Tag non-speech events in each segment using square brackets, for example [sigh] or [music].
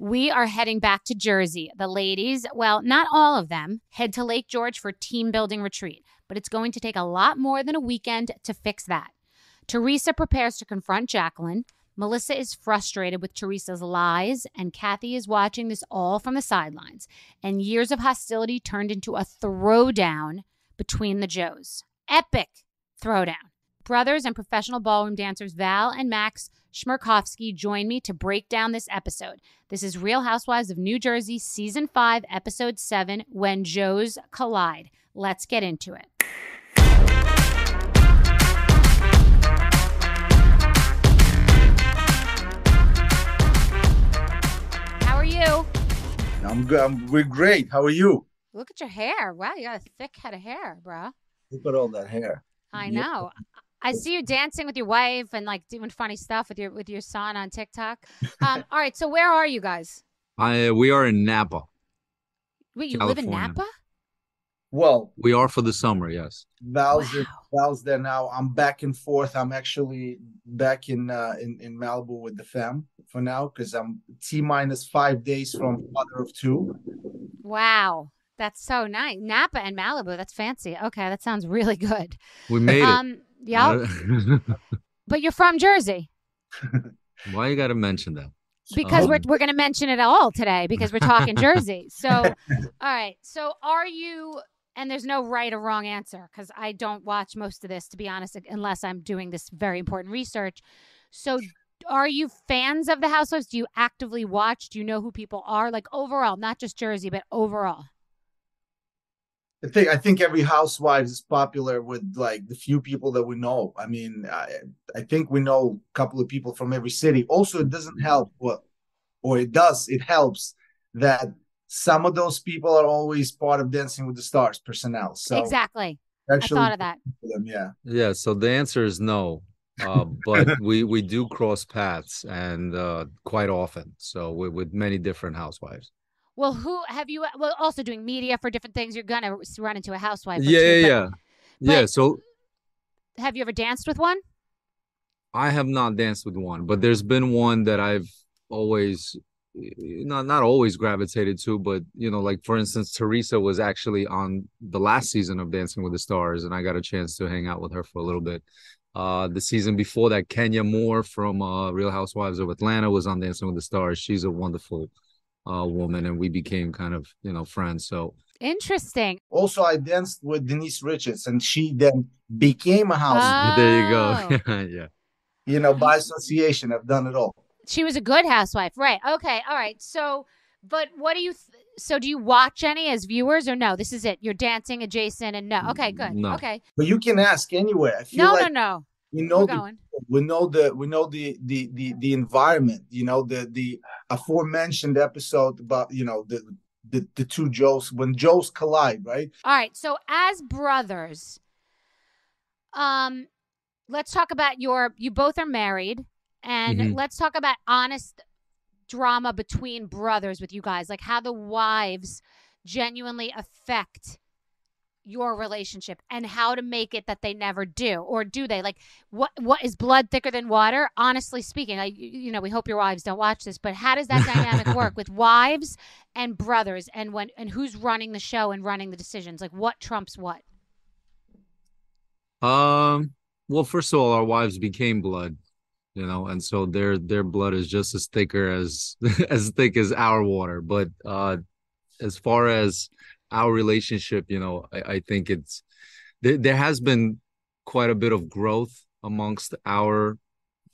We are heading back to Jersey. The ladies, well, not all of them, head to Lake George for team building retreat, but it's going to take a lot more than a weekend to fix that. Teresa prepares to confront Jacqueline. Melissa is frustrated with Teresa's lies, and Kathy is watching this all from the sidelines. And years of hostility turned into a throwdown between the Joes. Epic throwdown. Brothers and professional ballroom dancers Val and Maks Chmerkovskiy join me to break down this episode. This is Real Housewives of New Jersey, Season 5, Episode 7 When Joes Collide. Let's get into it. How are you? I'm good. I'm, we're great. How are you? Look at your hair. Wow, you got a thick head of hair, bro. Look at all that hair. I know. I see you dancing with your wife and like doing funny stuff with your with your son on TikTok. Um, [laughs] all right, so where are you guys? I we are in Napa. Wait, you California. live in Napa? Well, we are for the summer, yes. Val's wow. Val's there now. I'm back and forth. I'm actually back in uh, in in Malibu with the fam for now because I'm T minus five days from mother of two. Wow. That's so nice. Napa and Malibu. That's fancy. Okay, that sounds really [laughs] good. We made um, it. Yeah. Uh, [laughs] but you're from Jersey. [laughs] Why you got to mention that? Because oh. we're we're going to mention it all today because we're talking [laughs] Jersey. So, all right. So, are you and there's no right or wrong answer because I don't watch most of this, to be honest, unless I'm doing this very important research. So, are you fans of the Housewives? Do you actively watch? Do you know who people are? Like overall, not just Jersey, but overall. I think I think every Housewives is popular with like the few people that we know. I mean, I, I think we know a couple of people from every city. Also, it doesn't help, well, or it does. It helps that some of those people are always part of Dancing with the Stars personnel. So exactly, actually, I thought of that. Them, yeah, yeah. So the answer is no, uh, but [laughs] we we do cross paths and uh, quite often. So with, with many different housewives. Well, who have you? Well, also doing media for different things. You're gonna run into a housewife. Yeah, two, yeah, but, yeah. But yeah. So, have you ever danced with one? I have not danced with one, but there's been one that I've always not not always gravitated to, but you know, like for instance, Teresa was actually on the last season of Dancing with the Stars, and I got a chance to hang out with her for a little bit. Uh, the season before that, Kenya Moore from uh, Real Housewives of Atlanta was on Dancing with the Stars. She's a wonderful uh, woman, and we became kind of you know friends. So Interesting. Also, I danced with Denise Richards, and she then became a housewife. [laughs] There you Oh. go. [laughs] yeah. You know, by association, I've done it all. She was a good housewife, right? Okay, all right. So, but what do you? Th- so, do you watch any as viewers or no? This is it. You're dancing adjacent and no. Okay, good. No. Okay. But you can ask anywhere. I feel No, like no, no. we know We're the going. We know the we know the the the the environment you know the the aforementioned episode about you know the the, the two joes when joes collide right All right. So, as brothers, um, let's talk about your. You both are married, and Mhm. let's talk about honest drama between brothers with you guys, like how the wives genuinely affect your relationship and how to make it that they never do or do they? Like what what is blood thicker than water? Honestly speaking i you know we hope your wives don't watch this but how does that dynamic [laughs] work with wives and brothers and when and who's running the show and running the decisions? Like what trumps what? Um, well, first of all, our wives became blood, you know, and so their their blood is just as thicker as [laughs] as thick as our water. But uh as far as our relationship, you know, I, I think it's there, there has been quite a bit of growth amongst our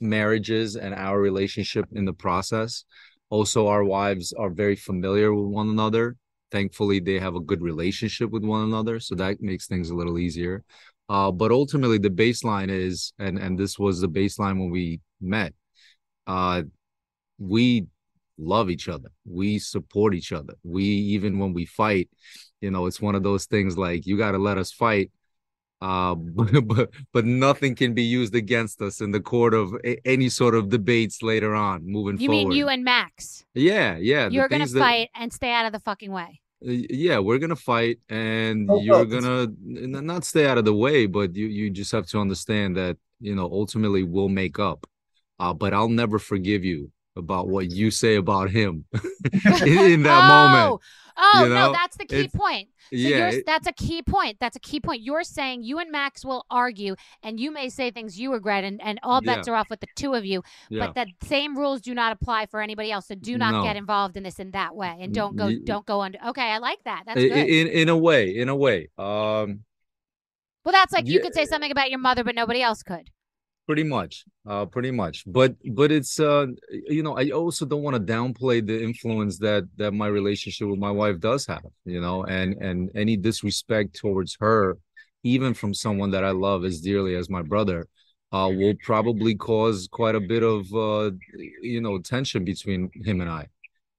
marriages and our relationship in the process. Also, our wives are very familiar with one another. Thankfully, they have a good relationship with one another, so that makes things a little easier. Uh, but ultimately, the baseline is, and and this was the baseline when we met. Uh, we love each other. We support each other. We even when we fight, you know, it's one of those things like you got to let us fight. Uh, [laughs] but, but but nothing can be used against us in the court of a, any sort of debates later on moving you forward. You mean you and maks yeah, yeah. you're gonna that- fight and stay out of the fucking way uh, yeah we're gonna fight and Oh, you're gonna not stay out of the way but you you just have to understand that you know ultimately we'll make up uh but i'll never forgive you about what you say about him [laughs] [laughs] in, that moment oh, oh you no that's the key it's- point so yeah you're, it- that's a key point. That's a key point. You're saying you and Maks will argue, and you may say things you regret, and, and all bets are off with the two of you. yeah But the same rules do not apply for anybody else. So do not No. get involved in this in that way, and don't go don't go under. Okay, I like that. That's good. in in a way in a way um well, that's like you could say something about your mother, but nobody else could. Pretty much uh pretty much. But but it's uh you know i also don't want to downplay the influence that that my relationship with my wife does have you know and and any disrespect towards her even from someone that i love as dearly as my brother uh will probably cause quite a bit of uh you know tension between him and i.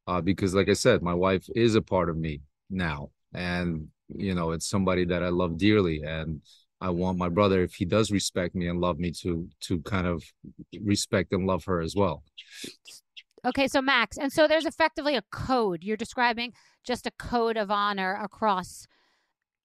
Uh because like i said my wife is a part of me now. And you know it's somebody that i love dearly. And I want my brother, if he does respect me and love me, to to kind of respect and love her as well. Okay, so Maks, and so there's effectively a code. You're describing just a code of honor across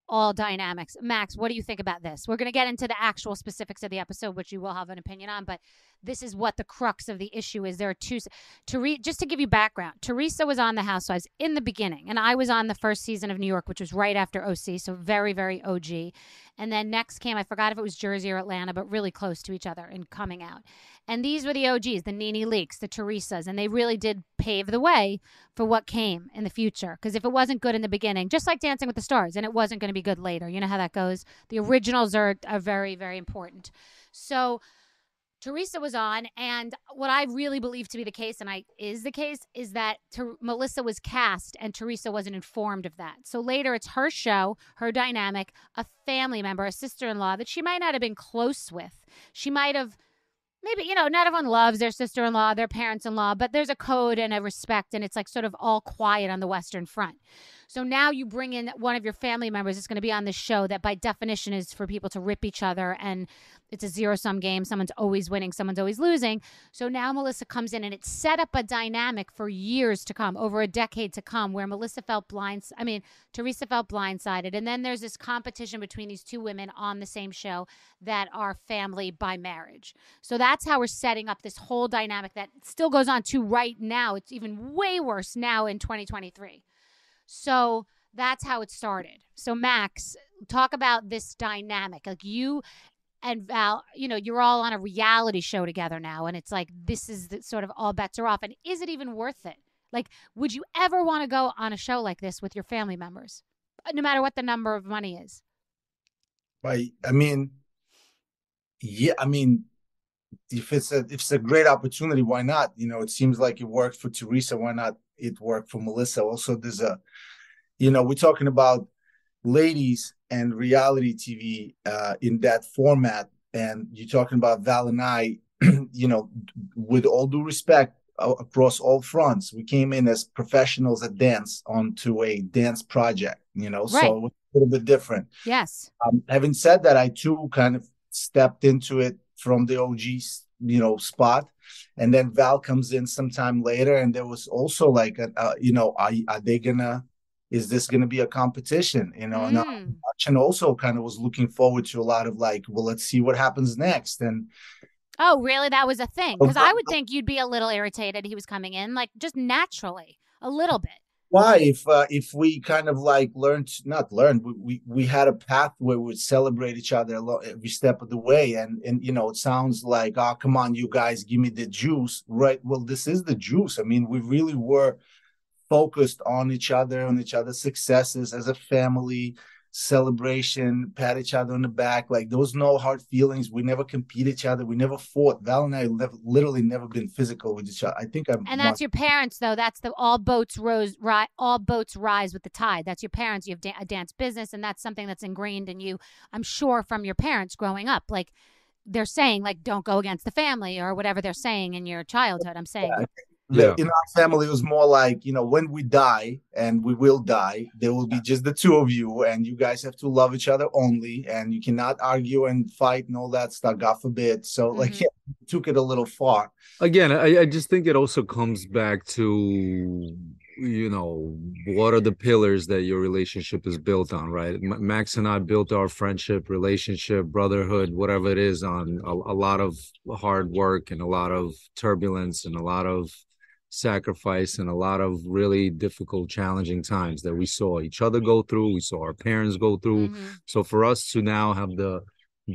all dynamics. Maks, what do you think about this? We're going to get into the actual specifics of the episode, which you will have an opinion on, but this is what the crux of the issue is. There are two. Tere- just to give you background, Teresa was on The Housewives in the beginning, and I was on the first season of New York, which was right after OC, so very, very OG. And then next came, I forgot if it was Jersey or Atlanta, but really close to each other in coming out. And these were the OGs, the NeNe Leakes, the Teresas, and they really did pave the way for what came in the future. Because if it wasn't good in the beginning, just like Dancing with the Stars, and it wasn't going to be good later, you know how that goes. The originals are are very very important. So Teresa was on, and what I really believe to be the case, and I is the case, is that Ter- Melissa was cast and Teresa wasn't informed of that. So later, it's her show, her dynamic, a family member, a sister-in-law that she might not have been close with. She might have maybe you know not everyone loves their sister-in-law their parents-in-law but there's a code and a respect and it's like sort of all quiet on the western front so now you bring in one of your family members that's going to be on this show that by definition is for people to rip each other and it's a zero sum game someone's always winning someone's always losing so now melissa comes in and it set up a dynamic for years to come over a decade to come where melissa felt blind i mean teresa felt blindsided and then there's this competition between these two women on the same show that are family by marriage so that's how we're setting up this whole dynamic that still goes on to right now. It's even way worse now in 2023. So that's how it started. So Maks, talk about this dynamic. Like you and Val, you know, you're all on a reality show together now and it's like this is the, sort of all bets are off and is it even worth it? Like would you ever want to go on a show like this with your family members? Uh, no matter what the number of money is. Right. I mean, yeah. I mean, if it's a if it's a great opportunity, why not? You know, it seems like it worked for Teresa. Why not it worked for Melissa? Also, there's a, you know, we're talking about ladies and reality TV uh, in that format, and you're talking about Val and I. [clears throat] you know, with all due respect, across all fronts. We came in as professionals at dance onto a dance project, you know, right. so a little bit different. Yes. Um, having said that, I too kind of stepped into it from the OG, you know, spot. And then Val comes in sometime later, and there was also like, a, uh, you know, are, are they gonna? Is this to be a competition? You know, mm. and and also kind of was looking forward to a lot of like, well, let's see what happens next. And oh, really, that was a thing because I would think you'd be a little irritated. He was coming in, like just naturally, a little bit why if uh, if we kind of like learned not learned we, we, we had a path where we would celebrate each other every step of the way and and you know it sounds like oh come on you guys give me the juice. Right well this is the juice. I mean we really were focused on each other on each other's successes as a family celebration, pat each other on the back. Like there was no hard feelings. We never compete each other. We never fought. Val and I never, literally never been physical with each other. I think I'm. And that's your parents, though. That's the all boats rose. Ri- all boats rise with the tide. That's your parents. You have da- a dance business, and that's something that's ingrained in you. I'm sure from your parents growing up, like. They're saying like don't go against the family or whatever they're saying in your childhood. I'm saying yeah, yeah. in our family it was more like you know when we die and we will die there will be just the two of you and you guys have to love each other only and you cannot argue and fight and all that stuff god forbid so mm-hmm. like yeah, took it a little far again I, I just think it also comes back to you know what are the pillars that your relationship is built on right maks and i built our friendship relationship brotherhood whatever it is on a, a lot of hard work and a lot of turbulence and a lot of sacrifice and a lot of really difficult, challenging times that we saw each other go through. We saw our parents go through. Mm-hmm. So for us to now have the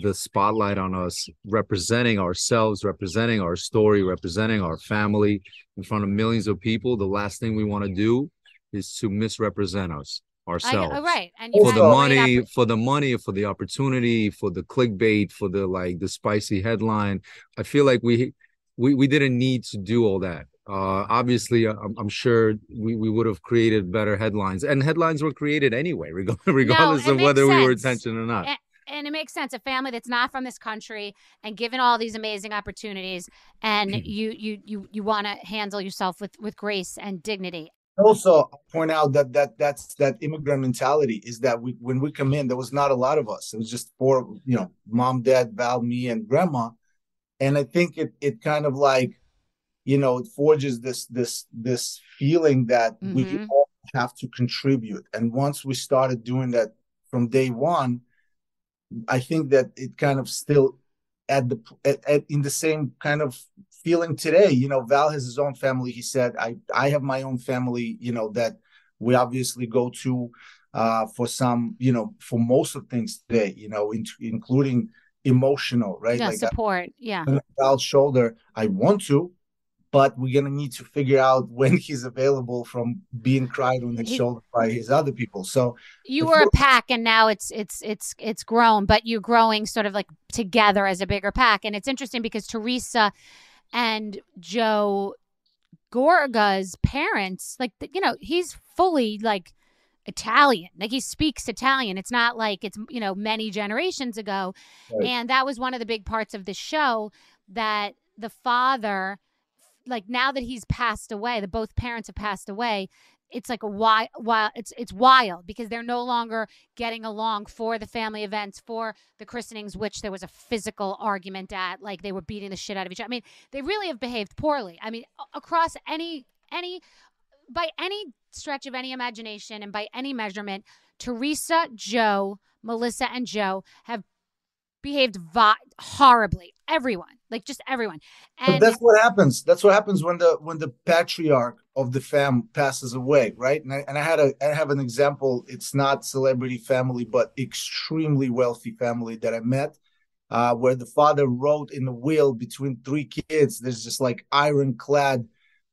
the spotlight on us representing ourselves representing our story representing our family in front of millions of people the last thing we want to do is to misrepresent us ourselves I, right and for the money for the money for the opportunity for the clickbait for the like the spicy headline i feel like we we, we didn't need to do all that uh, obviously, I'm, I'm, sure we, we would have created better headlines, and headlines were created anyway, [laughs] regardless no, of whether sense. we were attention or not. And, and, it makes sense. A family that's not from this country and given all these amazing opportunities, and mm. you you you you want to handle yourself with with grace and dignity. Also, point out that that that's that immigrant mentality is that we when we come in, there was not a lot of us. It was just four, you know, mom, dad, Val, me, and grandma, and I think it it kind of like you know it forges this this this feeling that mm-hmm. we all have to contribute. And once we started doing that from day one i think that it kind of still at the at, at, in the same kind of feeling today. You know val has his own family. He said i i have my own family you know that we obviously go to uh for some you know for most of things today you know in, including emotional right? Yeah, like support. I, yeah. Val's shoulder i want to but we're gonna need to figure out when [laughs] he's available from being cried on his he, shoulder by his other people. So you were a pack, and now it's it's it's it's grown, but you're growing sort of like together as a bigger pack. And it's interesting because Teresa and Joe Gorga's parents, like you know, he's fully like Italian. Like he speaks Italian. It's not like it's, you know, many generations ago. Right. And that was one of the big parts of the show that the father like now that he's passed away, that both parents have passed away, it's like a wild, wild it's it's wild because they're no longer getting along for the family events for the christenings which there was a physical argument at like they were beating the shit out of each other i mean they really have behaved poorly. I mean across any any by any stretch of any imagination and by any measurement teresa joe melissa and joe have behaved vi- horribly. Everyone like just everyone. And but that's what happens. That's what happens when the when the patriarch of the fam passes away right? And I, and I had a i have an example. It's not celebrity family but extremely wealthy family that i met uh, where the father wrote in the will between three kids. There's just like ironclad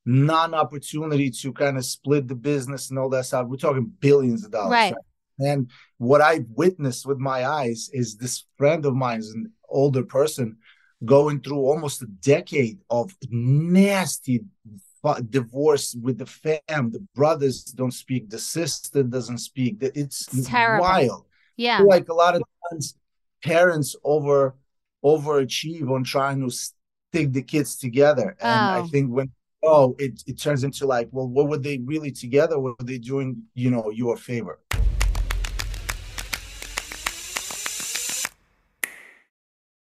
non-opportunity to kind of split the business and all that stuff. We're talking billions of dollars right, right? And what I've witnessed with my eyes is this friend of mine is an older person going through almost a decade of nasty divorce with the fam. The brothers don't speak, the sister doesn't speak. It's, it's wild. Yeah. Like a lot of times parents over overachieve on trying to stick the kids together. And oh. I think when oh it, it turns into like, well, what were they really together? What were they doing, you know, you a favor?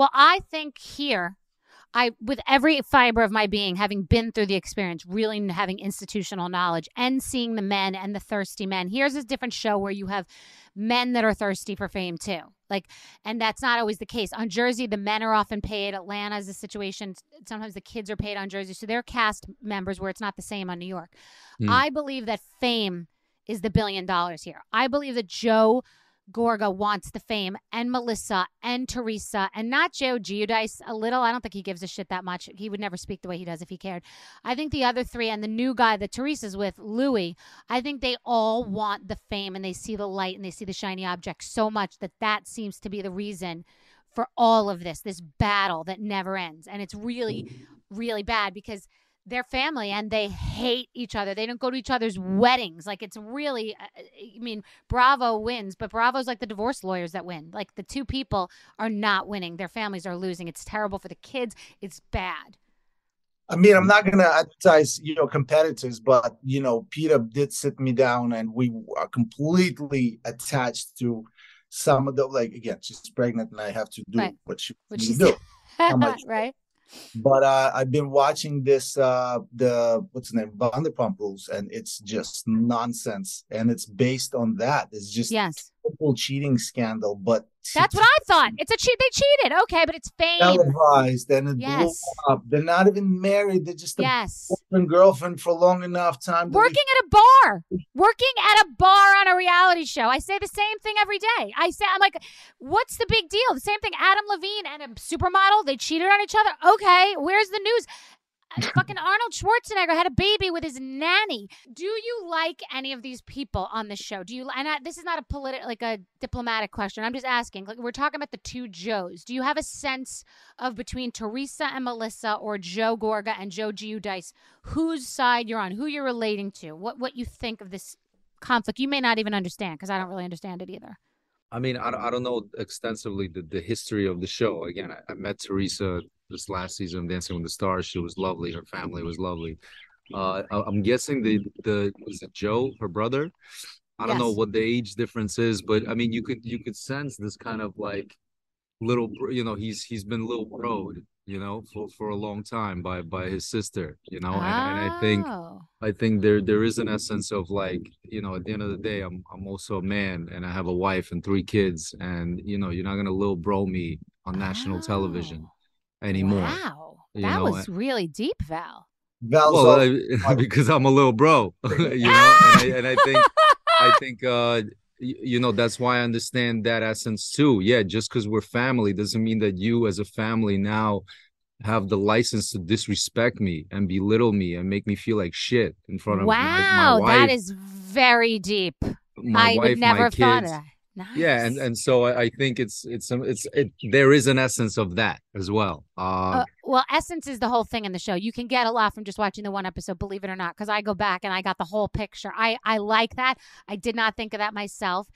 Well, I think here, I, with every fiber of my being, having been through the experience, really having institutional knowledge and seeing the men and the thirsty men. Here's a different show where you have men that are thirsty for fame too. Like, and that's not always the case. On Jersey, the men are often paid. Atlanta is a situation. Sometimes the kids are paid on Jersey. So they're cast members where it's not the same on New York. Mm. I believe that fame is the billion dollars here. I believe that Joe Gorga wants the fame, and Melissa, and Teresa, and not Joe Giudice a little. I don't think he gives a shit that much. He would never speak the way he does if he cared. I think the other three and the new guy that Teresa's with, Luis, I think they all want the fame and they see the light and they see the shiny object so much that that seems to be the reason for all of this, this battle that never ends. And it's really, really bad because – their family and they hate each other. They don't go to each other's weddings. Like it's really, uh, uh, I mean, Bravo wins, but Bravo's like the divorce lawyers that win. Like the two people are not winning. Their families are losing. It's terrible for the kids. It's bad. I mean, I'm not gonna advertise, you know, competitors, but you know, Peta did sit me down, and we are completely attached to some of the like. Again, she's pregnant, and I have to do Right. what she What to do. said. I'm like, [laughs] right? But uh, I've been watching this uh the what's the name Vanderpump Rules, and it's just nonsense, and it's based on that. It's just yes, total cheating scandal, but That's what I thought. It's a cheat. They cheated. Okay, but it's fame. televised, and it Yes. blew up. They're not even married; they're just a Yes. Boyfriend girlfriend for long enough time. Working at a bar, working at a bar on a reality show. I say the same thing every day. I say, I'm like, what's the big deal? The same thing. Adam Levine and a supermodel, they cheated on each other. Okay, where's the news? Fucking Arnold Schwarzenegger had a baby with his nanny. Do you like any of these people on the show? Do you? And I, this is not a political, like a diplomatic question. I'm just asking. Like we're talking about the two Joes. Do you have a sense of between Teresa and Melissa, or Joe Gorga and Joe Giudice, whose side you're on, who you're relating to, what what you think of this conflict? You may not even understand because I don't really understand it either. I mean, I, I don't know extensively the, the history of the show. Again, I, I met Teresa this last season, of Dancing with the Stars. She was lovely. Her family was lovely. Uh, I, I'm guessing the the was it Joe, her brother. I don't know what the age difference is, but I mean, you could you could sense this kind of like little, you know, he's he's been little broed, you know, for for a long time by by his sister, you know, and, and I think Oh. I think there there is an essence of like, you know, at the end of the day, I'm I'm also a man and I have a wife and three kids, and you know, you're not gonna little bro me on national television anymore. Wow, you that know, was really deep, Val. Val's well, I- [laughs] because I'm a little bro, [laughs] you know, and I, and I think I [laughs] think uh y- you know that's why I understand that essence too. Yeah, just because we're family doesn't mean that you as a family now have the license to disrespect me and belittle me and make me feel like shit in front of my, my Wow, wife. that is very deep. my I wife, would never my have thought of kids. That. Yeah, and and so I, think it's it's it's it there is an essence of that as well. Uh, Uh, well, essence is the whole thing in the show. You can get a lot from just watching the one episode, believe it or not, because I go back and I got the whole picture. I I like that. I did not think of that myself.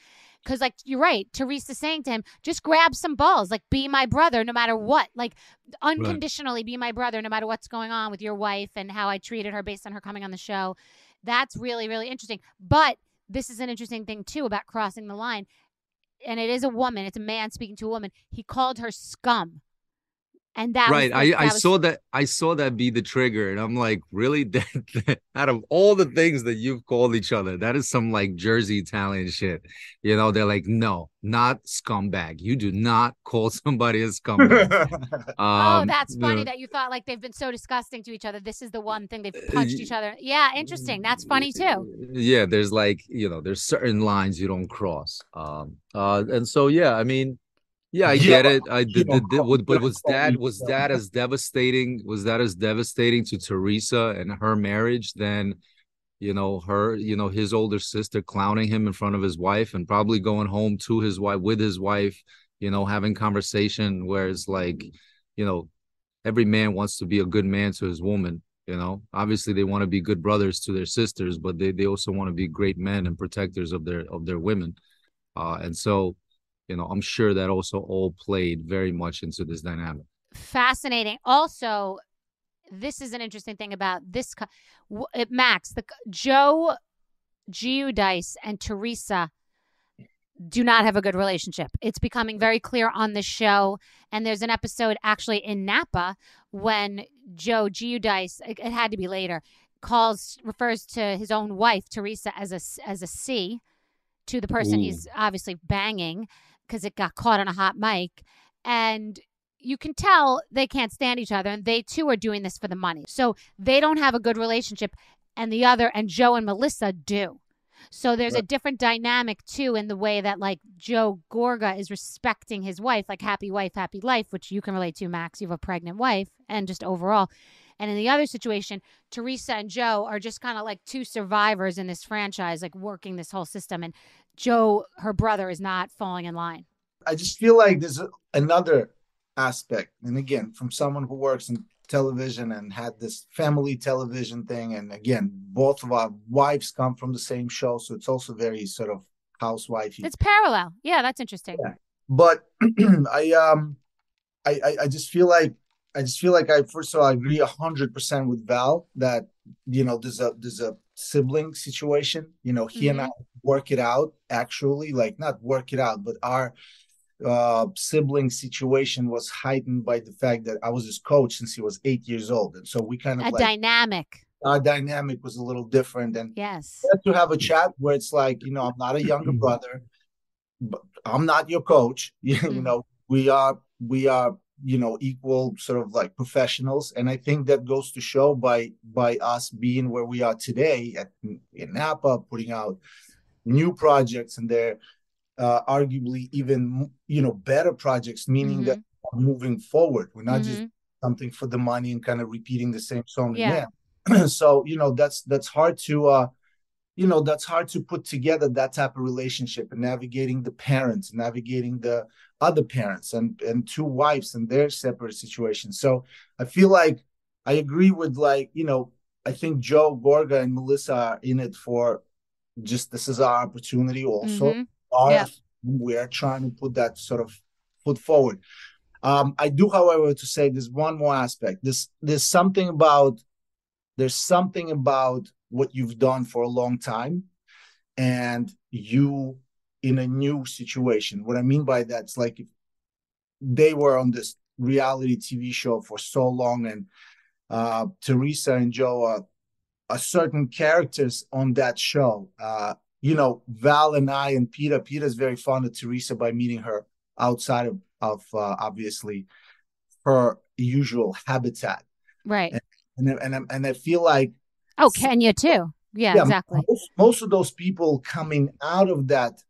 Because, like, you're right. Teresa saying to him, just grab some balls. Like, be my brother no matter what. Like, unconditionally be my brother no matter what's going on with your wife and how I treated her based on her coming on the show. That's really, really interesting. But this is an interesting thing, too, about crossing the line. And it is a woman, it's a man speaking to a woman. He called her scum. And that right was, i that i was- saw that i saw that be the trigger and i'm like really [laughs] That- out of all the things that you've called each other that is some like jersey italian shit you know they're like no not scumbag you do not call [laughs] somebody a scumbag [laughs] Oh, um, that's you funny know, that you thought like they've been so disgusting to each other. This is the one thing they've punched each other. Yeah, interesting. That's funny too. yeah there's like you know there's certain lines you don't cross um uh and so yeah i mean yeah i get it. I did, did, cross- but was that was that as devastating was that as devastating to teresa and her marriage than you know her you know his older sister clowning him in front of his wife and probably going home to his wife with his wife you know having conversation where it's like you know every man wants to be a good man to his woman you know? Obviously they want to be good brothers to their sisters but they, they also want to be great men and protectors of their of their women. Uh and so you know i'm sure that also all played very much into this dynamic Fascinating. Also, this is an interesting thing about this. co- Maks, the Joe Giudice and Teresa do not have a good relationship. It's becoming very clear on the show. And there's an episode actually in Napa when Joe Giudice, it, it had to be later, calls refers to his own wife Teresa as a as a C to the person Ooh. he's obviously banging because it got caught on a hot mic, and you can tell they can't stand each other, and they too are doing this for the money. So they don't have a good relationship, and the other and Joe and Melissa do. So there's a different dynamic too in the way that like Joe Gorga is respecting his wife, like happy wife, happy life, which you can relate to, Maks. You have a pregnant wife, and just overall. And in the other situation, Teresa and Joe are just kind of like two survivors in this franchise, like working this whole system. And Joe, her brother, is not falling in line. I just feel like there's another aspect, and again, from someone who works in television and had this family television thing, and again, both of our wives come from the same show, so it's also very sort of housewifey. It's parallel. Yeah, that's interesting. But [clears throat] I um, I, I I just feel like I just feel like I first of all I agree hundred percent with Val that you know there's a there's a sibling situation. You know, he mm-hmm. and I work it out actually, like not work it out, but our uh, sibling situation was heightened by the fact that I was his coach since he was eight years old, and so we kind of a like, dynamic. Our dynamic was a little different, and yes, to have a chat where it's like, you know, I'm not a younger [clears throat] brother, but I'm not your coach. [laughs] you mm-hmm. know, we are we are you know equal sort of like professionals and i think that goes to show by by us being where we are today at in napa putting out new projects and they're uh, arguably even you know better projects meaning mm-hmm. that moving forward we're not mm-hmm. just something for the money and kind of repeating the same song yeah. again [clears throat] so you know that's that's hard to uh you know that's hard to put together that type of relationship and navigating the parents navigating the other parents and and two wives and their separate situations so i feel like i agree with like you know i think joe gorga and melissa are in it for just this is our opportunity also mm-hmm. our, yeah. we're trying to put that sort of put forward um i do however to say there's one more aspect there's there's something about there's something about what you've done for a long time and you in a new situation. What I mean by that is like they were on this reality TV show for so long and uh, Teresa and Joe are, are certain characters on that show. Uh, you know, Val and I and Peta. Peta's very fond of Teresa by meeting her outside of, of uh, obviously her usual habitat. Right. And, and, and, and I feel like Oh, Kenya too. Yeah, yeah exactly. Most, most of those people coming out of that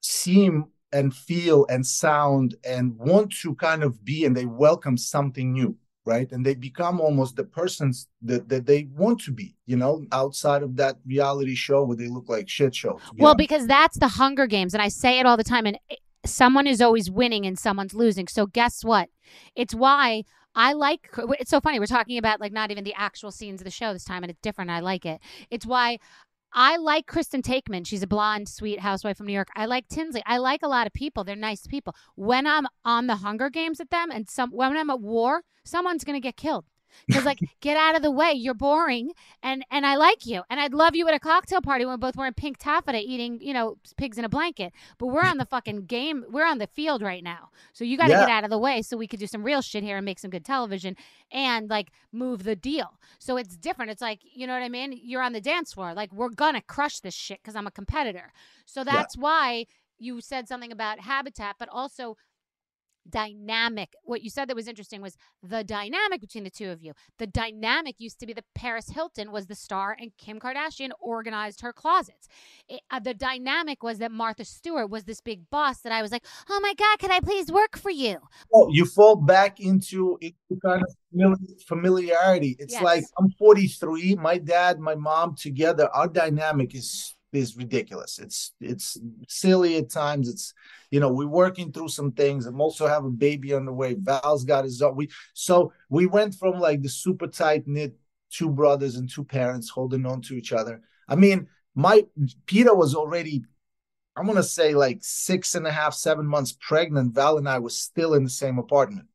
seem and feel and sound and want to kind of be and they welcome something new right and they become almost the persons that, that they want to be you know outside of that reality show where they look like shit shows well know? because that's the hunger games and i say it all the time and eh, someone is always winning and someone's losing so guess what it's why I like it's so funny. We're talking about like not even the actual scenes of the show this time, and it's different. I like it. It's why I like Kristen Taekman. She's a blonde, sweet housewife from New York. I like Tinsley. I like a lot of people. They're nice people. When I'm on the Hunger Games with them, and some when I'm at war, someone's gonna get killed because like [laughs] get out of the way you're boring and and i like you and i'd love you at a cocktail party when we're both wearing pink taffeta eating you know pigs in a blanket but we're on the fucking game we're on the field right now so you got to yeah. get out of the way so we could do some real shit here and make some good television and like move the deal so it's different it's like you know what i mean you're on the dance floor like we're gonna crush this shit because i'm a competitor so that's yeah. why you said something about habitat but also dynamic. What you said that was interesting was the dynamic between the two of you. The dynamic used to be that Paris Hilton was the star and Kim Kardashian organized her closets. It, uh, the dynamic was that Martha Stewart was this big boss that I was like, oh my God, can I please work for you? Oh, you fall back into, into kind of familiarity. It's yes. like I'm 43, my dad, my mom together, our dynamic is is ridiculous. It's it's silly at times. It's you know we're working through some things. I'm also have a baby on the way. Val's got his own. We so we went from like the super tight knit two brothers and two parents holding on to each other. I mean, my Peta was already. I'm gonna say like six and a half, seven months pregnant. Val and I were still in the same apartment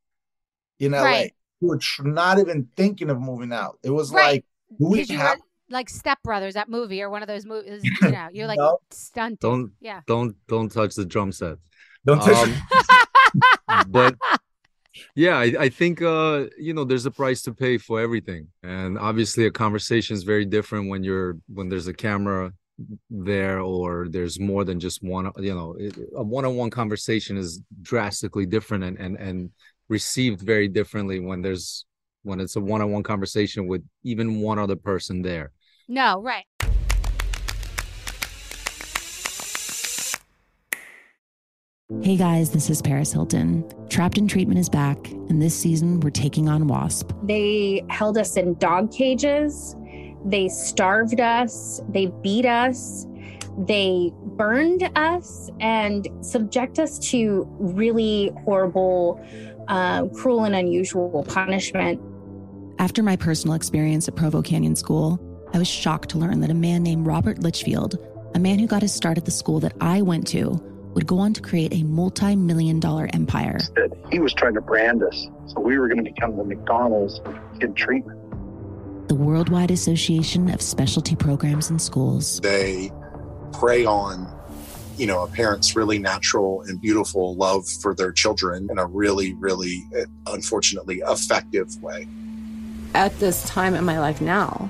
in LA. Right. We were not even thinking of moving out. It was right. like, we have like Step Brothers, that movie, or one of those movies. [laughs] You know, you're like no. stunted. Don't yeah. Don't don't touch the drum set. Don't touch. Um, [laughs] but yeah, I, I think uh, you know there's a price to pay for everything, and obviously a conversation is very different when you're when there's a camera there or there's more than just one. You know, a one-on-one conversation is drastically different and and and received very differently when there's when it's a one-on-one conversation with even one other person there no, right. Hey guys, this is Paris Hilton. Trapped in Treatment is back, and this season we're taking on WASP. They held us in dog cages, they starved us, they beat us, they burned us, and subject us to really horrible, uh, cruel, and unusual punishment. After my personal experience at Provo Canyon School, I was shocked to learn that a man named Robert Lichfield, a man who got his start at the school that I went to, would go on to create a multi million dollar empire. That he was trying to brand us. So we were going to become the McDonald's of kid treatment. The Worldwide Association of Specialty Programs in Schools. They prey on you know a parent's really natural and beautiful love for their children in a really really uh, unfortunately effective way at this time in my life now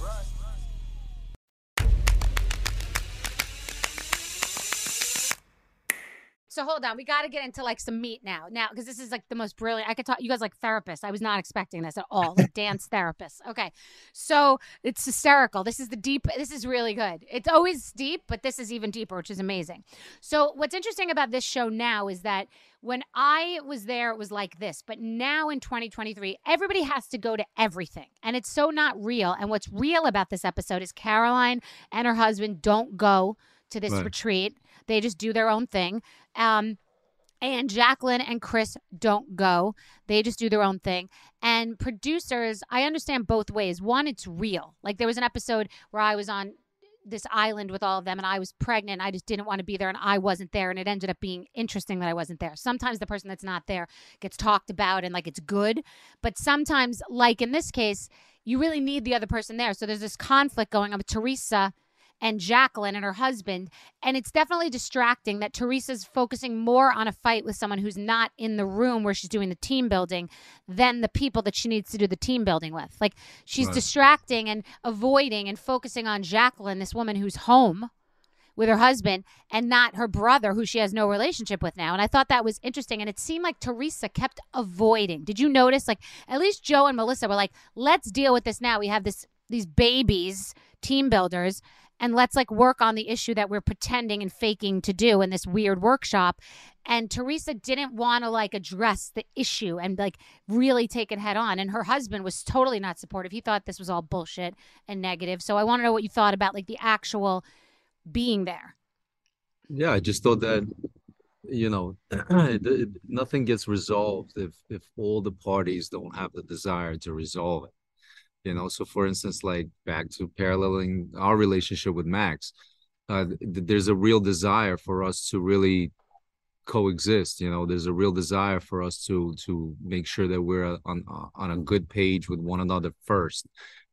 So hold on, we got to get into like some meat now. Now, because this is like the most brilliant. I could talk. You guys like therapists. I was not expecting this at all. Like dance therapists. Okay, so it's hysterical. This is the deep. This is really good. It's always deep, but this is even deeper, which is amazing. So what's interesting about this show now is that when I was there, it was like this. But now in 2023, everybody has to go to everything. And it's so not real. And what's real about this episode is Caroline and her husband don't go to this right. retreat. They just do their own thing. Um, and Jacqueline and Chris don't go. They just do their own thing. And producers, I understand both ways. One, it's real. Like there was an episode where I was on this island with all of them and I was pregnant. I just didn't want to be there and I wasn't there. And it ended up being interesting that I wasn't there. Sometimes the person that's not there gets talked about and like it's good. But sometimes, like in this case, you really need the other person there. So there's this conflict going on with Teresa and Jacqueline and her husband. And it's definitely distracting that Teresa's focusing more on a fight with someone who's not in the room where she's doing the team building than the people that she needs to do the team building with. Like she's right. distracting and avoiding and focusing on Jacqueline, this woman who's home with her husband and not her brother who she has no relationship with now and i thought that was interesting and it seemed like teresa kept avoiding did you notice like at least joe and melissa were like let's deal with this now we have this these babies team builders and let's like work on the issue that we're pretending and faking to do in this weird workshop. And Teresa didn't want to like address the issue and like really take it head on. And her husband was totally not supportive. He thought this was all bullshit and negative. So i want to know what you thought about like the actual being there. Yeah i just thought that you know [clears throat] nothing gets resolved if if all the parties don't have the desire to resolve it you know so for instance like back to paralleling our relationship with maks uh, th- there's a real desire for us to really coexist you know there's a real desire for us to to make sure that we're on on a good page with one another first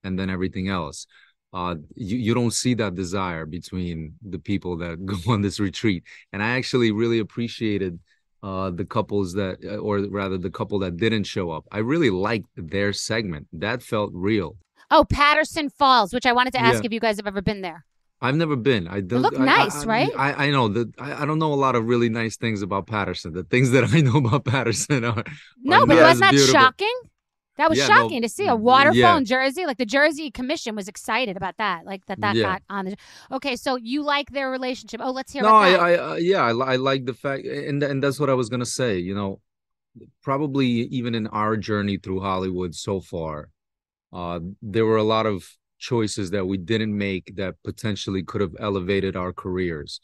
and then everything else uh, you you don't see that desire between the people that [laughs] go on this retreat. And I actually really appreciated uh, the couples that, uh, or rather, the couple that didn't show up. I really liked their segment. That felt real. Oh, Paterson Falls, which I wanted to ask Yeah. if you guys have ever been there. I've never been. I don't. look I- nice, I, right? I, I know that. I, I don't know a lot of really nice things about Paterson. The things that [laughs] I know about Paterson are No, are but not wasn't that beautiful. shocking? That was Yeah, no, shocking to see a waterfall yeah. in Jersey. Like the Jersey Commission was excited about that. Like that that Yeah. got on the. Okay, so you like their relationship? Oh, let's hear no, about I, that. I, uh, yeah, I, I like the fact, and and that's what I was gonna say. You know, probably even in our journey through Hollywood so far, uh, there were a lot of choices that we didn't make that potentially could have elevated our careers.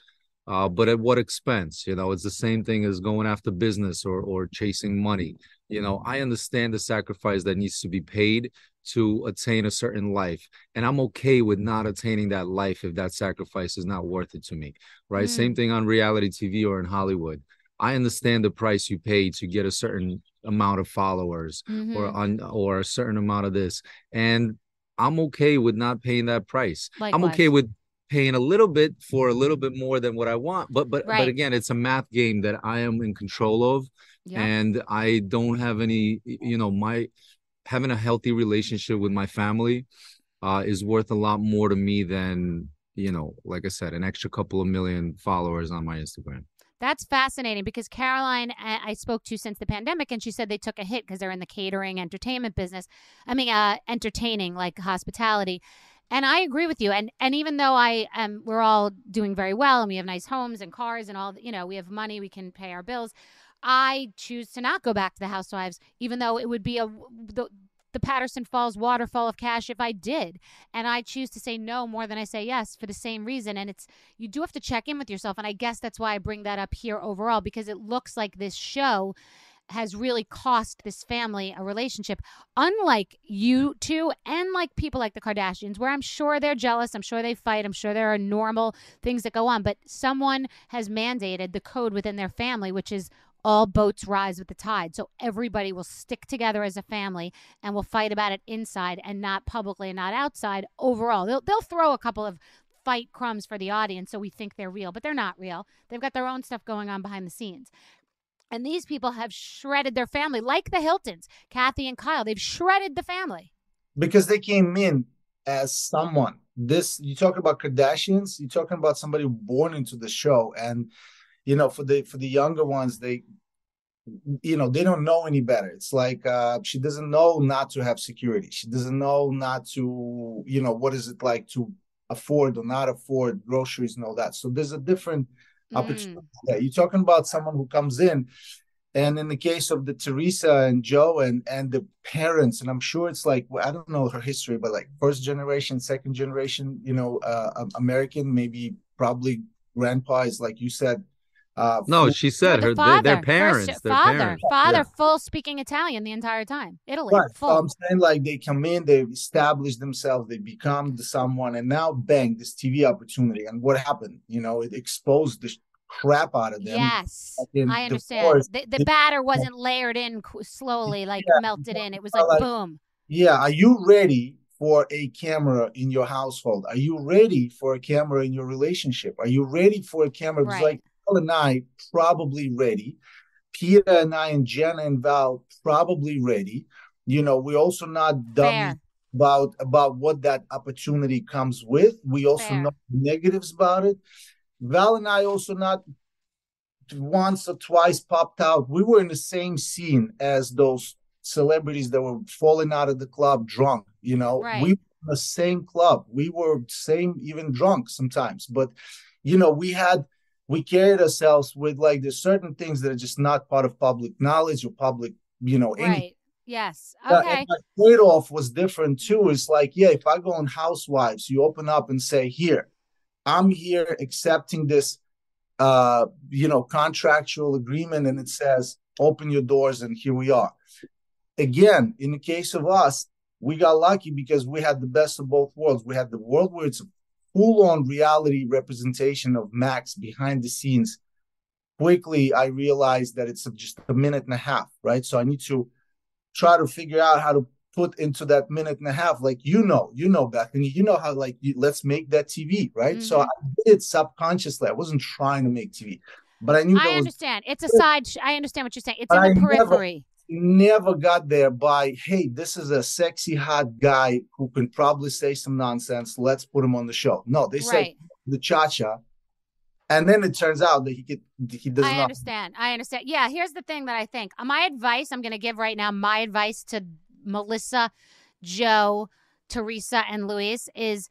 Uh, but at what expense? You know, it's the same thing as going after business or or chasing money. You know, I understand the sacrifice that needs to be paid to attain a certain life, and I'm okay with not attaining that life if that sacrifice is not worth it to me. Right? Mm. Same thing on reality TV or in Hollywood. I understand the price you pay to get a certain amount of followers or Mhm. on or a certain amount of this, and I'm okay with not paying that price. I'm okay with paying a little bit for a little bit more than what I want. But but Right. but again, it's a math game that I am in control of, Yeah. and I don't have any. You know, my having a healthy relationship with my family uh, is worth a lot more to me than you know, like I said, an extra couple of million followers on my Instagram. That's fascinating because Caroline, I I spoke to since the pandemic, and she said they took a hit because they're in the catering entertainment business. I mean, uh, entertaining like hospitality. And I agree with you. And and even though I am, we're all doing very well, and we have nice homes and cars and all, you know, we have money, we can pay our bills. I choose to not go back to the Housewives, even though it would be a the, the Paterson Falls waterfall of cash if I did. And I choose to say no more than I say yes for the same reason. And it's, you do have to check in with yourself. And I guess that's why I bring that up here overall, because it looks like this show has really cost this family a relationship, unlike you two and like people like the Kardashians, where I'm sure they're jealous. I'm sure they fight. I'm sure there are normal things that go on. But someone has mandated the code within their family, which is all boats rise with the tide. So everybody will stick together as a family and will fight about it inside and not publicly and not outside. Overall, they'll they'll throw a couple of fight crumbs for the audience so we think they're real, but they're not real. They've got their own stuff going on behind the scenes. And these people have shredded their family, like the Hiltons, Kathy and Kyle. They've shredded the family. because they came in as someone. This you talk about Kardashians, you're talking about somebody born into the show, and you know for the for the younger ones, they you know they don't know any better. It's like uh, she doesn't know not to have security. She doesn't know not to you know what is it like to afford or not afford groceries and all that. So there's a different opportunity there. You're talking about someone who comes in and in the case of the Teresa and Joe and and the parents, and I'm sure it's like well, I don't know her history, but like first generation, second generation, you know, uh, um, American, maybe probably grandpa is like you said. Uh, No, she said The her father, their first- parents, their father, parents. father, Yeah. full speaking Italian the entire time. Italy, Right. So full. I'm saying like they come in, they establish themselves, they become the someone, and now bang, this TV opportunity. And what happened? You know, it exposed the crap out of them. Yes, I understand. divorce. The, the It- batter [laughs] wasn't layered in slowly, like Yeah. melted in. It was like like- boom. Yeah, are you ready for a camera in your household? Are you ready for a camera in your relationship? Are you ready for a camera? Because Right. like Val and I probably ready. Peta and I and Jenna and Val probably ready. You know, we're also not dummies Fair. about about what that opportunity comes with. We also Fair. know negatives about it. Val and I also not once or twice popped out. We were in the same scene as those celebrities that were falling out of the club drunk. You know, Right. we were in the same club. We were same even drunk sometimes. But you know, we had we carried ourselves with like there's certain things that are just not part of public knowledge or public, you know, anything. Right. Yes. Uh, Okay. and my trade-off was different too. It's like, yeah, if I go on Housewives, you open up and say, "Here, I'm here accepting this, uh, you know, contractual agreement," and it says, "Open your doors," and here we are. Again, in the case of us, we got lucky because we had the best of both worlds. We had the world where it's a full-on reality representation of Maks behind the scenes. Quickly, I realized that it's just a minute and a half, right? So I need to try to figure out how to put into that minute and a half like you know you know bethenny you know how like you, let's make that tv right mm-hmm. so i did it subconsciously i wasn't trying to make tv but i knew i understand was, it's a side sh- i understand what you're saying it's in the I periphery never, never got there by hey this is a sexy hot guy who can probably say some nonsense let's put him on the show no they right. said the cha-cha and then it turns out that he could he does I not understand. I understand. Yeah, here's the thing that I think. My advice I'm going to give right now, my advice to Melissa, Joe, Teresa and Luis is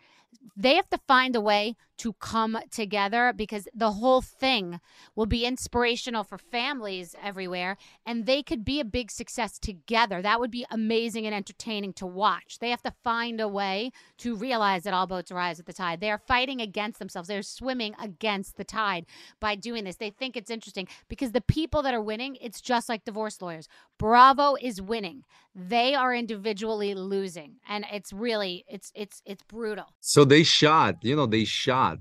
they have to find a way to come together because the whole thing will be inspirational for families everywhere and they could be a big success together. That would be amazing and entertaining to watch. They have to find a way to realize that all boats rise with the tide. They are fighting against themselves. They're swimming against the tide by doing this. They think it's interesting because the people that are winning, it's just like divorce lawyers. Bravo is winning. They are individually losing and it's really it's it's it's brutal. So they shot, you know, they shot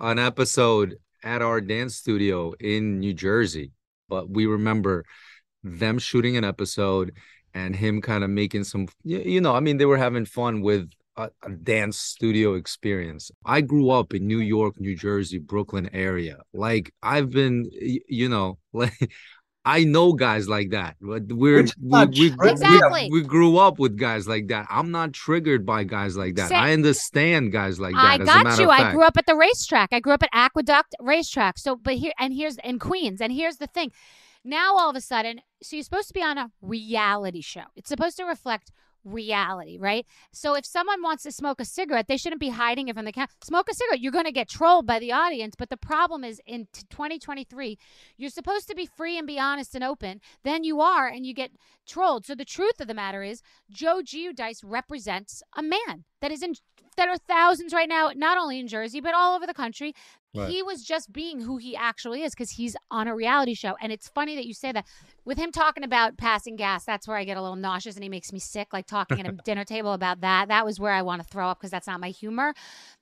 an episode at our dance studio in New Jersey, but we remember them shooting an episode and him kind of making some, you know, I mean, they were having fun with a, a, dance studio experience. I grew up in New York, New Jersey, Brooklyn area. Like I've been, you know, [laughs] like I know guys like that. We're we, we, exactly. we, we, grew up with guys like that. I'm not triggered by guys like that. Same. I understand guys like that. I got you. I grew up at the racetrack. I grew up at Aqueduct Racetrack. So, but here and here's in Queens. And here's the thing. Now all of a sudden, so you're supposed to be on a reality show. It's supposed to reflect reality, right? So if someone wants to smoke a cigarette, they shouldn't be hiding it from the camera. Smoke a cigarette. You're going to get trolled by the audience. But the problem is in 2023, you're supposed to be free and be honest and open. Then you are, and you get trolled. So the truth of the matter is, Joe Giudice represents a man that is in that are thousands right now, not only in Jersey, but all over the country. Right. He was just being who he actually is because he's on a reality show. And it's funny that you say that. With him talking about passing gas, that's where I get a little nauseous and he makes me sick. Like talking at a [laughs] dinner table about that. That was where I want to throw up because that's not my humor.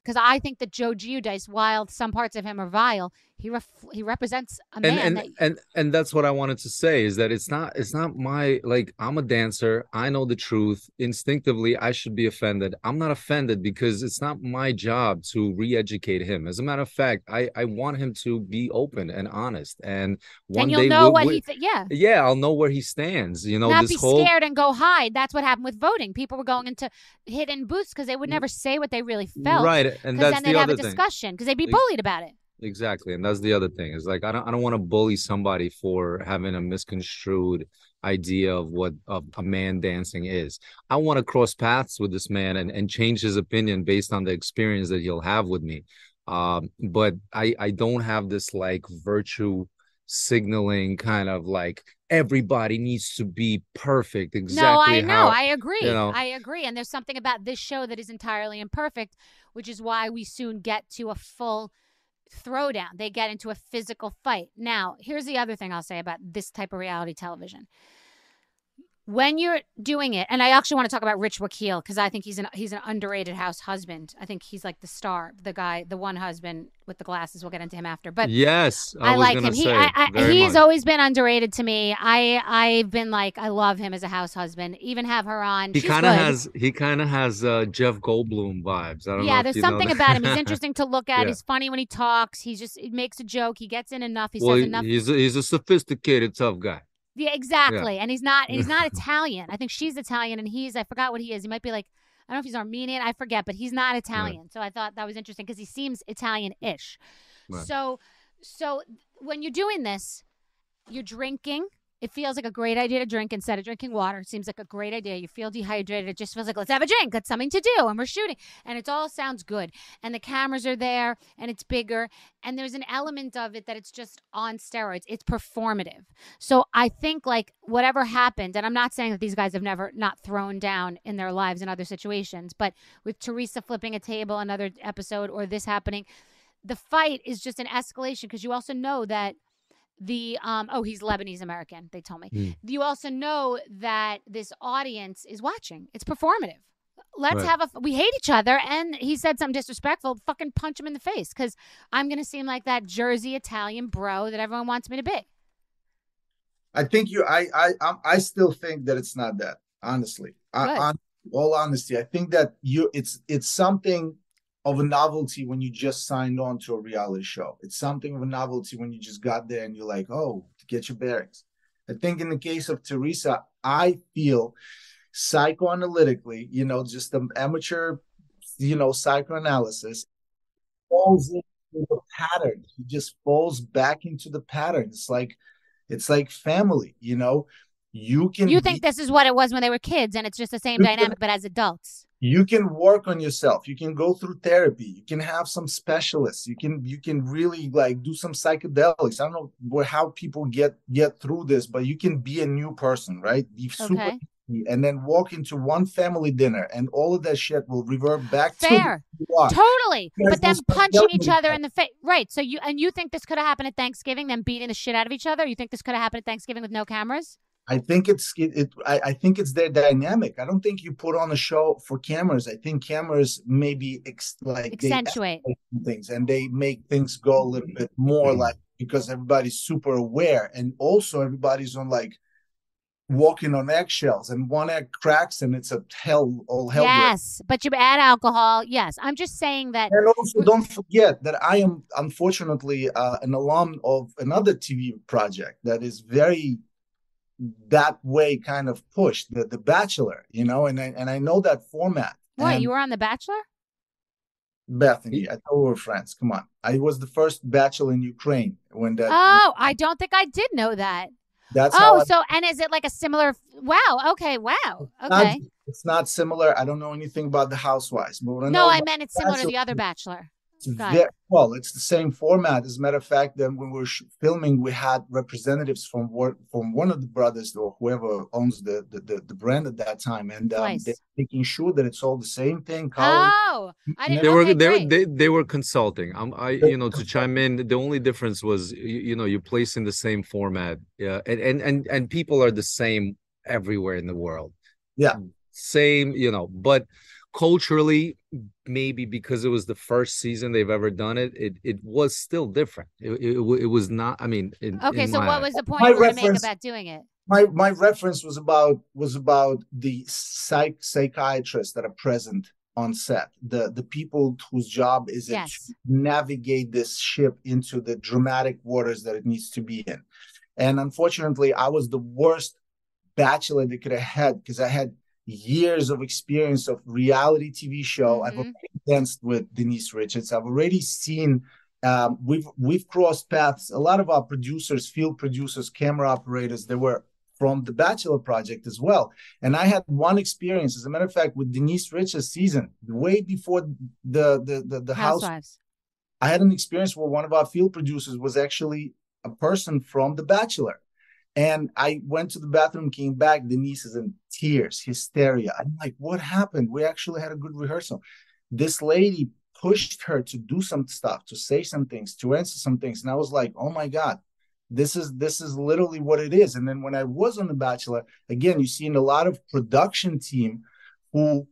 Because I think that Joe Giudice, while some parts of him are vile, he ref- he represents a man and and, that... and and that's what i wanted to say is that it's not it's not my like i'm a dancer. I know the truth. Instinctively i should be offended. I'm not offended because it's not my job to re-educate him. As a matter of fact i i want him to be open and honest and one and you'll day know we'll, what we'll, he th- yeah. Yeah i'll know where he stands you know not this be whole... scared and go hide. That's what happened with voting. People were going into hidden booths because they would mm. never say what they really felt right and that's then they'd the have a discussion because they'd be bullied about it exactly and that's the other thing is like i don't, I don't want to bully somebody for having a misconstrued idea of what of a man dancing is. I want to cross paths with this man and, and change his opinion based on the experience that he'll have with me. Um but i i don't have this like virtue signaling kind of like everybody needs to be perfect exactly no i know i agree you know, i agree and there's something about this show that is entirely imperfect which is why we soon get to a full throwdown. They get into a physical fight. Now, here's the other thing I'll say about this type of reality television when you're doing it, and I actually want to talk about Rich Wakile because I think he's an he's an underrated house husband. I think he's like the star, the guy, the one husband with the glasses. We'll get into him after, but yes, I, I like him. He I, I, always been underrated to me. I I've been like I love him as a house husband. Even have her on. He kind of has he kind of has uh, Jeff Goldblum vibes. I don't yeah, know there's something about him. He's [laughs] interesting to look at. Yeah. He's funny when he talks. He's just he makes a joke. He gets in enough. He well, says enough. he's a, he's a sophisticated tough guy. Yeah, exactly. And he's not he's not [laughs] Italian. I think she's Italian and he's I forgot what he is. He might be like I don't know if he's Armenian, I forget, but he's not Italian. Right. So I thought that was interesting because he seems Italian-ish. Right. So so when you're doing this, you're drinking it feels like a great idea to drink instead of drinking water. It seems like a great idea. You feel dehydrated. It just feels like, let's have a drink. That's something to do. And we're shooting. And it all sounds good. And the cameras are there and it's bigger. And there's an element of it that it's just on steroids. It's performative. So I think, like, whatever happened, and I'm not saying that these guys have never not thrown down in their lives in other situations, but with Teresa flipping a table, another episode, or this happening, the fight is just an escalation because you also know that the um oh he's lebanese american they told me Mm. you also know that this audience is watching it's performative let's Right. have a we hate each other and he said something disrespectful fucking punch him in the face because i'm gonna seem like that jersey italian bro that everyone wants me to be I think you. I I I'm, I still think that it's not that. honestly. I, on all honesty, I think that you it's it's something of a novelty when you just signed on to a reality show. It's something of a novelty when you just got there and you're like, oh, get your bearings. I think in the case of Teresa, I feel psychoanalytically, you know, just the amateur, you know, psychoanalysis falls into the pattern. He just falls back into the pattern. It's like it's like family, you know. You can You think be, this is what it was when they were kids and it's just the same dynamic but as adults. You can work on yourself. You can go through therapy. You can have some specialists. You can you can really like do some psychedelics. I don't know where, how people get get through this, but you can be a new person, right? Be super okay and then walk into one family dinner and all of that shit will revert back Fair. to totally but then punching each other in the face right so you and you think this could have happened at thanksgiving them beating the shit out of each other you think this could have happened at thanksgiving with no cameras I think it's it, it I, I, think it's their dynamic. I don't think you put on a show for cameras. I think cameras maybe ex, like accentuate things and they make things go a little bit more like because everybody's super aware and also everybody's on like walking on eggshells and one egg cracks and it's a hell all hell yes break. but you add alcohol yes i'm just saying that and also don't forget that i am unfortunately uh, an alum of another tv project that is very that way kind of pushed the, the bachelor you know and I, and I know that format what and you were on the bachelor Bethenny, I thought we were friends. Come on. I was the first bachelor in Ukraine when that. Oh, I don't think I did know that. That's oh, I, so and is it like a similar? Wow. Okay. Wow. Okay. Not, it's not similar. I don't know anything about the Housewives, but I no, I meant it's similar to the other Bachelor. Very, well, it's the same format. As a matter of fact, then when we were filming, we had representatives from from one of the brothers or whoever owns the the, the, the brand at that time, and um, they're making sure that it's all the same thing. Color. Oh, I didn't they were they, were they they were consulting. Um, I you know to chime in. The only difference was you, you know you place in the same format. Yeah, and and and and people are the same everywhere in the world. Yeah, same. You know, but culturally maybe because it was the first season they've ever done it it, it was still different. It, it, it was not i mean in, okay in so my, what was the point you were to make about doing it? My my reference was about was about the psych psychiatrists that are present on set the the people whose job is yes. to navigate this ship into the dramatic waters that it needs to be in. And unfortunately i was the worst bachelor they could have had because i had years of experience of reality TV show. Mm-hmm. I've already danced with Denise Richards. I've already seen. Um, we've we've crossed paths. A lot of our producers, field producers, camera operators, they were from the Bachelor Project as well. And I had one experience, as a matter of fact, with Denise Richards' season, way before the the the, the house. I had an experience where one of our field producers was actually a person from The Bachelor. And I went to the bathroom, came back. Denise is in tears, hysteria. I'm like, what happened? We actually had a good rehearsal. This lady pushed her to do some stuff, to say some things, to answer some things. And I was like, oh my God, this is this is literally what it is. And then when I was on The Bachelor, again, you see in a lot of production team who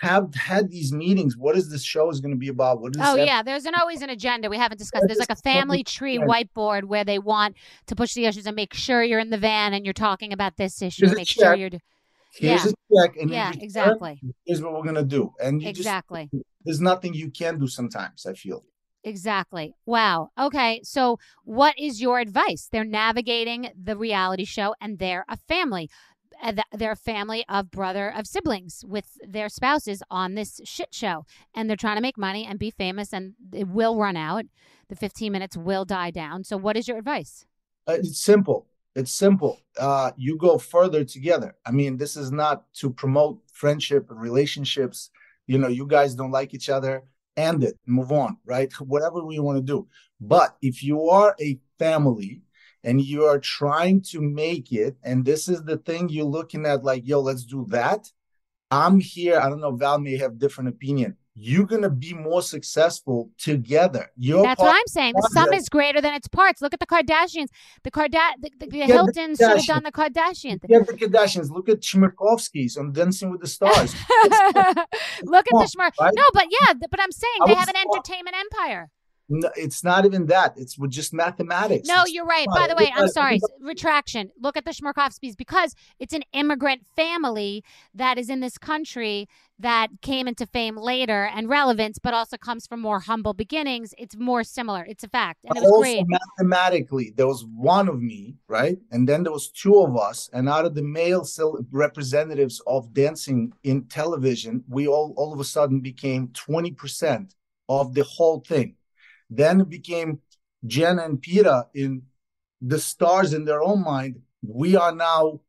have had these meetings. What is this show is going to be about? What is oh yeah, there's an always an agenda we haven't discussed. There's like a family tree whiteboard where they want to push the issues and make sure you're in the van and you're talking about this issue. Here's make sure you're. Here's yeah. a check, and yeah, exactly. Here's what we're gonna do, and exactly. Just, there's nothing you can do. Sometimes I feel. Exactly. Wow. Okay. So, what is your advice? They're navigating the reality show and they're a family they're family of brother of siblings with their spouses on this shit show. And they're trying to make money and be famous and it will run out. The 15 minutes will die down. So what is your advice? Uh, it's simple. It's simple. Uh, you go further together. I mean this is not to promote friendship and relationships. You know you guys don't like each other. End it. Move on right? Whatever we want to do. But if you are a family and you are trying to make it and this is the thing you're looking at like yo let's do that i'm here i don't know val may have different opinion you're gonna be more successful together. You're That's what I'm saying. The sum is greater than its parts. Look at the Kardashians. The Kardashians, the, the, the Hiltons should have done the Kardashians. Yeah, the Kardashians. Look at Chmerkovskys on Dancing with the Stars. [laughs] Look at the Schmer. Right? No, but yeah, but I'm saying they have an entertainment empire. No, it's not even that. It's just mathematics. No, It's you're right. By the way, I'm sorry. Retraction. Look at the Schmarkovskys because it's an immigrant family that is in this country that came into fame later and relevance, but also comes from more humble beginnings. It's more similar. It's a fact, and it was also great. mathematically, there was one of me, right, and then there was two of us, and out of the male representatives of dancing in television, we all all of a sudden became twenty percent of the whole thing. Then it became Jen and Peta in the stars in their own mind. We are now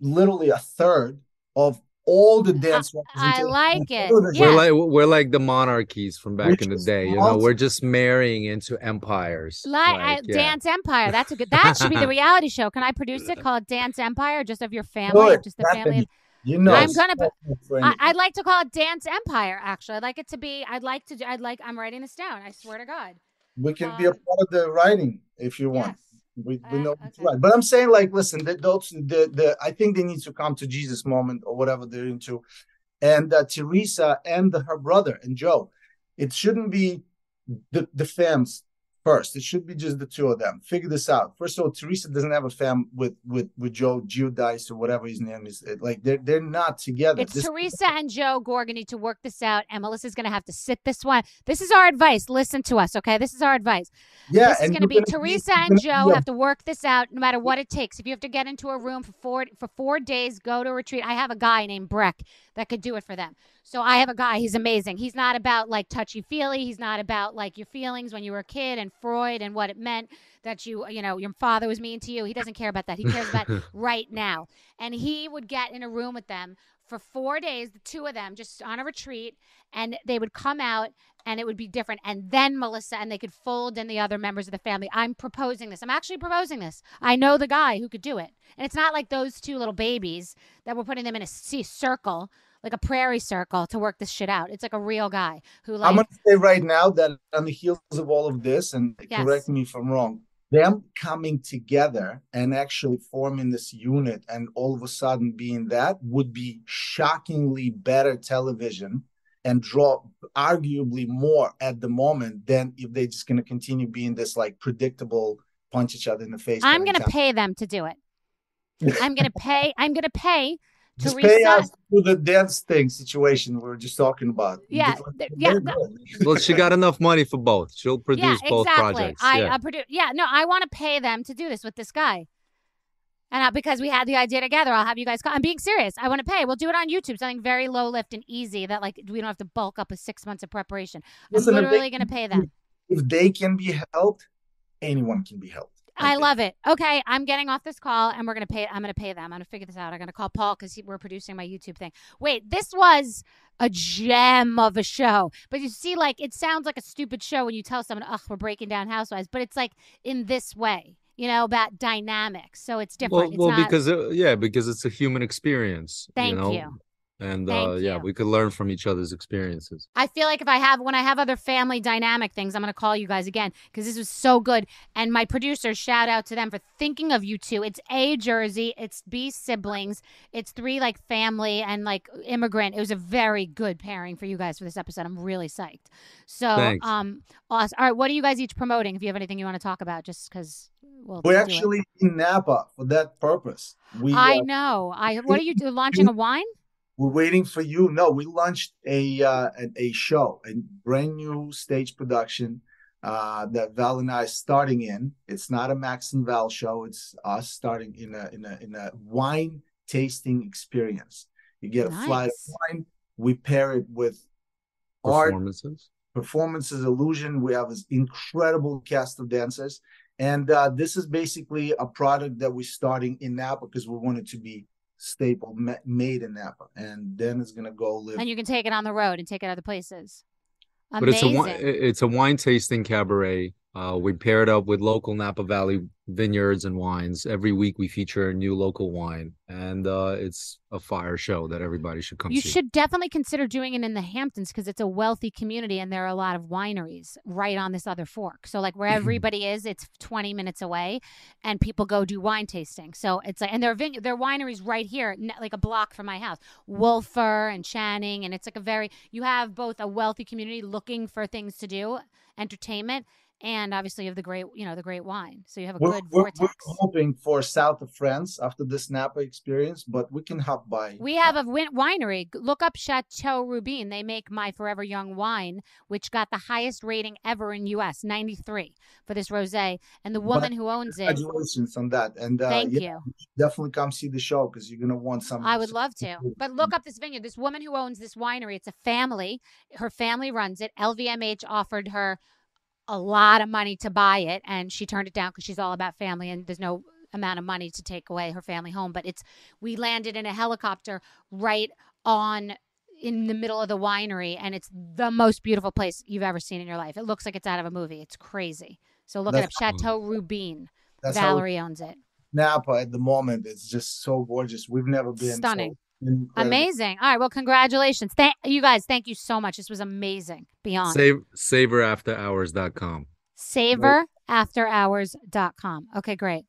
literally a third of all the dance. I representation like it. television. We're like we're like the monarchies from back Which in the is day. You know, we're just marrying into empires. Like, I, Like, yeah. Dance Empire. That's a good. That should be the [laughs] reality show. Can I produce it? [laughs] called Dance Empire, just of your family, Good. just the family. Happen. You know, I'm gonna. so put- much for I. I'd like to call it Dance Empire. Actually, I'd like it to be. I'd like to. I'd like. I'm writing this down. I swear to God. we can be a part of the writing if you want. We, we Uh, know to write. But I'm saying, like, listen, the, those the the I think they need to come to Jesus moment or whatever they're into, and uh, Teresa and her brother and Joe. It shouldn't be the the fams first. It should be just the two of them. Figure this out. First of all, Teresa doesn't have a fam with with with Joe Giudice or whatever his name is. Like they're they're not together. It's This- Teresa and Joe Gorga need to work this out, and Melissa's going to have to sit this one. This is our advice. Listen to us, okay? This is our advice. Yeah, this is going to be Teresa and Joe be a- have to work this out, no matter what it takes. If you have to get into a room for four for four days, go to a retreat. I have a guy named Breck that could do it for them. So I have a guy. He's amazing. He's not about like touchy feely. He's not about like your feelings when you were a kid and Freud and what it meant that you you know your father was mean to you. He doesn't care about that. He cares about [laughs] right now. And he would get in a room with them for four days, the two of them, just on a retreat, and they would come out and it would be different. And then Melissa and they could fold in the other members of the family. I'm proposing this. I'm actually proposing this. I know the guy who could do it. And it's not like those two little babies that we're putting them in a c- circle, like a prairie circle to work this shit out. It's like a real guy who like I'm gonna say right now that on the heels of all of this, and Yes. correct me if I'm wrong, them coming together and actually forming this unit and all of a sudden being that would be shockingly better television and draw arguably more at the moment than if they're just gonna continue being this like predictable punch each other in the face. I'm going to pay them to do it. I'm going to pay. I'm going to pay just Teresa. pay us for the dance thing situation we were just talking about. Yeah, like- th- yeah, they're th- good. well, she got enough money for both. She'll produce yeah, both exactly. projects. I yeah. uh, produ- Yeah, no, I want to pay them to do this with this guy. And uh, because we had the idea together, I'll have you guys call. I'm being serious. I want to pay. We'll do it on YouTube, something very low lift and easy that like we don't have to bulk up with six months of preparation. I'm Listen, literally going to pay them. If they can be helped, anyone can be helped. I love it. Okay, I'm getting off this call and we're gonna pay. I'm gonna pay them. I'm gonna figure this out. I'm gonna call Paul because we're producing my YouTube thing. Wait, this was a gem of a show. But you see, like it sounds like a stupid show when you tell someone, "Ugh, we're breaking down Housewives," but it's like in this way, you know, about dynamics. So it's different. Well, it's well, not. because uh, yeah, because it's a human experience. Thank you, know? you. And uh, yeah, we could learn from each other's experiences. I feel like if I have when I have other family dynamic things, I'm gonna call you guys again because this was so good. And my producers, shout out to them for thinking of you two. It's A Jersey, it's B siblings, it's three like family and like immigrant. It was a very good pairing for you guys for this episode. I'm really psyched. So Thanks. um awesome. All right, what are you guys each promoting? If you have anything you want to talk about, just because we'll We're do it. actually in Napa for that purpose. We I uh, know. I what are you do, launching a wine? We're waiting for you. No, we launched a uh, a, a show, a brand new stage production uh, that Val and I are starting in. It's not a Maks and Val show. It's us starting in a in a in a wine tasting experience. You get a flight of wine. We pair it with art Performances. performances illusion we have this incredible cast of dancers and uh, this is basically a product that we're starting in now because we want it to be staple ma- made in napa and then it's going to go live And you can take it on the road and take it other places. But it's a it's a wine tasting cabaret. Uh, we pair it up with local Napa Valley vineyards and wines. Every week we feature a new local wine, and uh, it's a fire show that everybody should come You see. should definitely consider doing it in the Hamptons because it's a wealthy community and there are a lot of wineries right on this other fork. So like where [clears throat] everybody is, it's 20 minutes away and people go do wine tasting. So it's like and there are vine- there are wineries right here like a block from my house. Wölffer and Channing and it's like a very you have both a wealthy community looking for things to do, entertainment and obviously you have the great, you know, the great wine. So you have a We're, good we're, vortex. we're hoping for south of France after this Napa experience, but we can hop by. We have a win- winery. Look up Chateau Roubine. They make my Forever Young wine, which got the highest rating ever in U.S. 93 for this rosé. And the woman But who owns it, Congratulations on that, and uh, Thank yeah, you. Definitely come see the show because you're gonna want some. I would love to. But look up this vineyard. This woman who owns this winery, it's a family. Her family runs it. LVMH offered her a lot of money to buy it, and she turned it down because she's all about family and there's no amount of money to take away her family home. But it's we landed in a helicopter right on in the middle of the winery, and it's the most beautiful place you've ever seen in your life. It looks like it's out of a movie. It's crazy. So look it up. That's- Chateau Roubine. That's Valerie owns it. Napa at the moment. It's just so gorgeous. We've never been Stunning. incredible. Uh, amazing. All right. Well, congratulations. Thank you guys. Thank you so much. This was amazing. Beyond. Save saverafterhours.com. SaverAfterHours.com. Okay, great.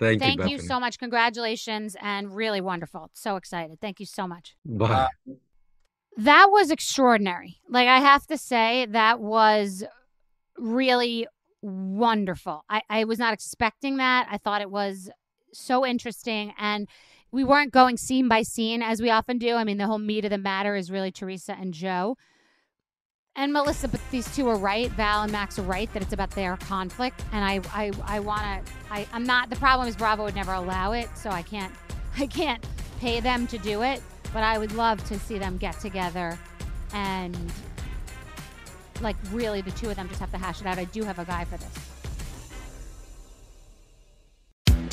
Thank, Thank you, you so much. Congratulations and really wonderful. So excited. Thank you so much. Bye. That was extraordinary. Like I have to say, that was really wonderful. I, I was not expecting that. I thought it was so interesting and we weren't going scene by scene as we often do. I mean, the whole meat of the matter is really Teresa and Joe. And Melissa, but these two are right. Val and Maks are right that it's about their conflict. And I, I, I want to. I, I'm not. The problem is Bravo would never allow it, so I can't. [laughs] I can't pay them to do it. But I would love to see them get together, and like really, the two of them just have to hash it out. I do have a guy for this.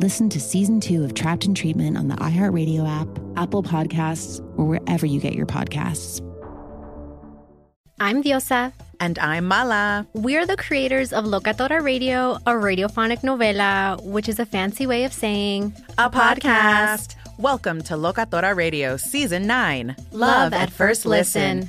Listen to season two of Trapped in Treatment on the iHeartRadio app, Apple Podcasts, or wherever you get your podcasts. I'm Diosa. And I'm Mala. We're the creators of Locatora Radio, a radiophonic novela, which is a fancy way of saying A podcast. Welcome to Locatora Radio Season 9 Love at First Listen.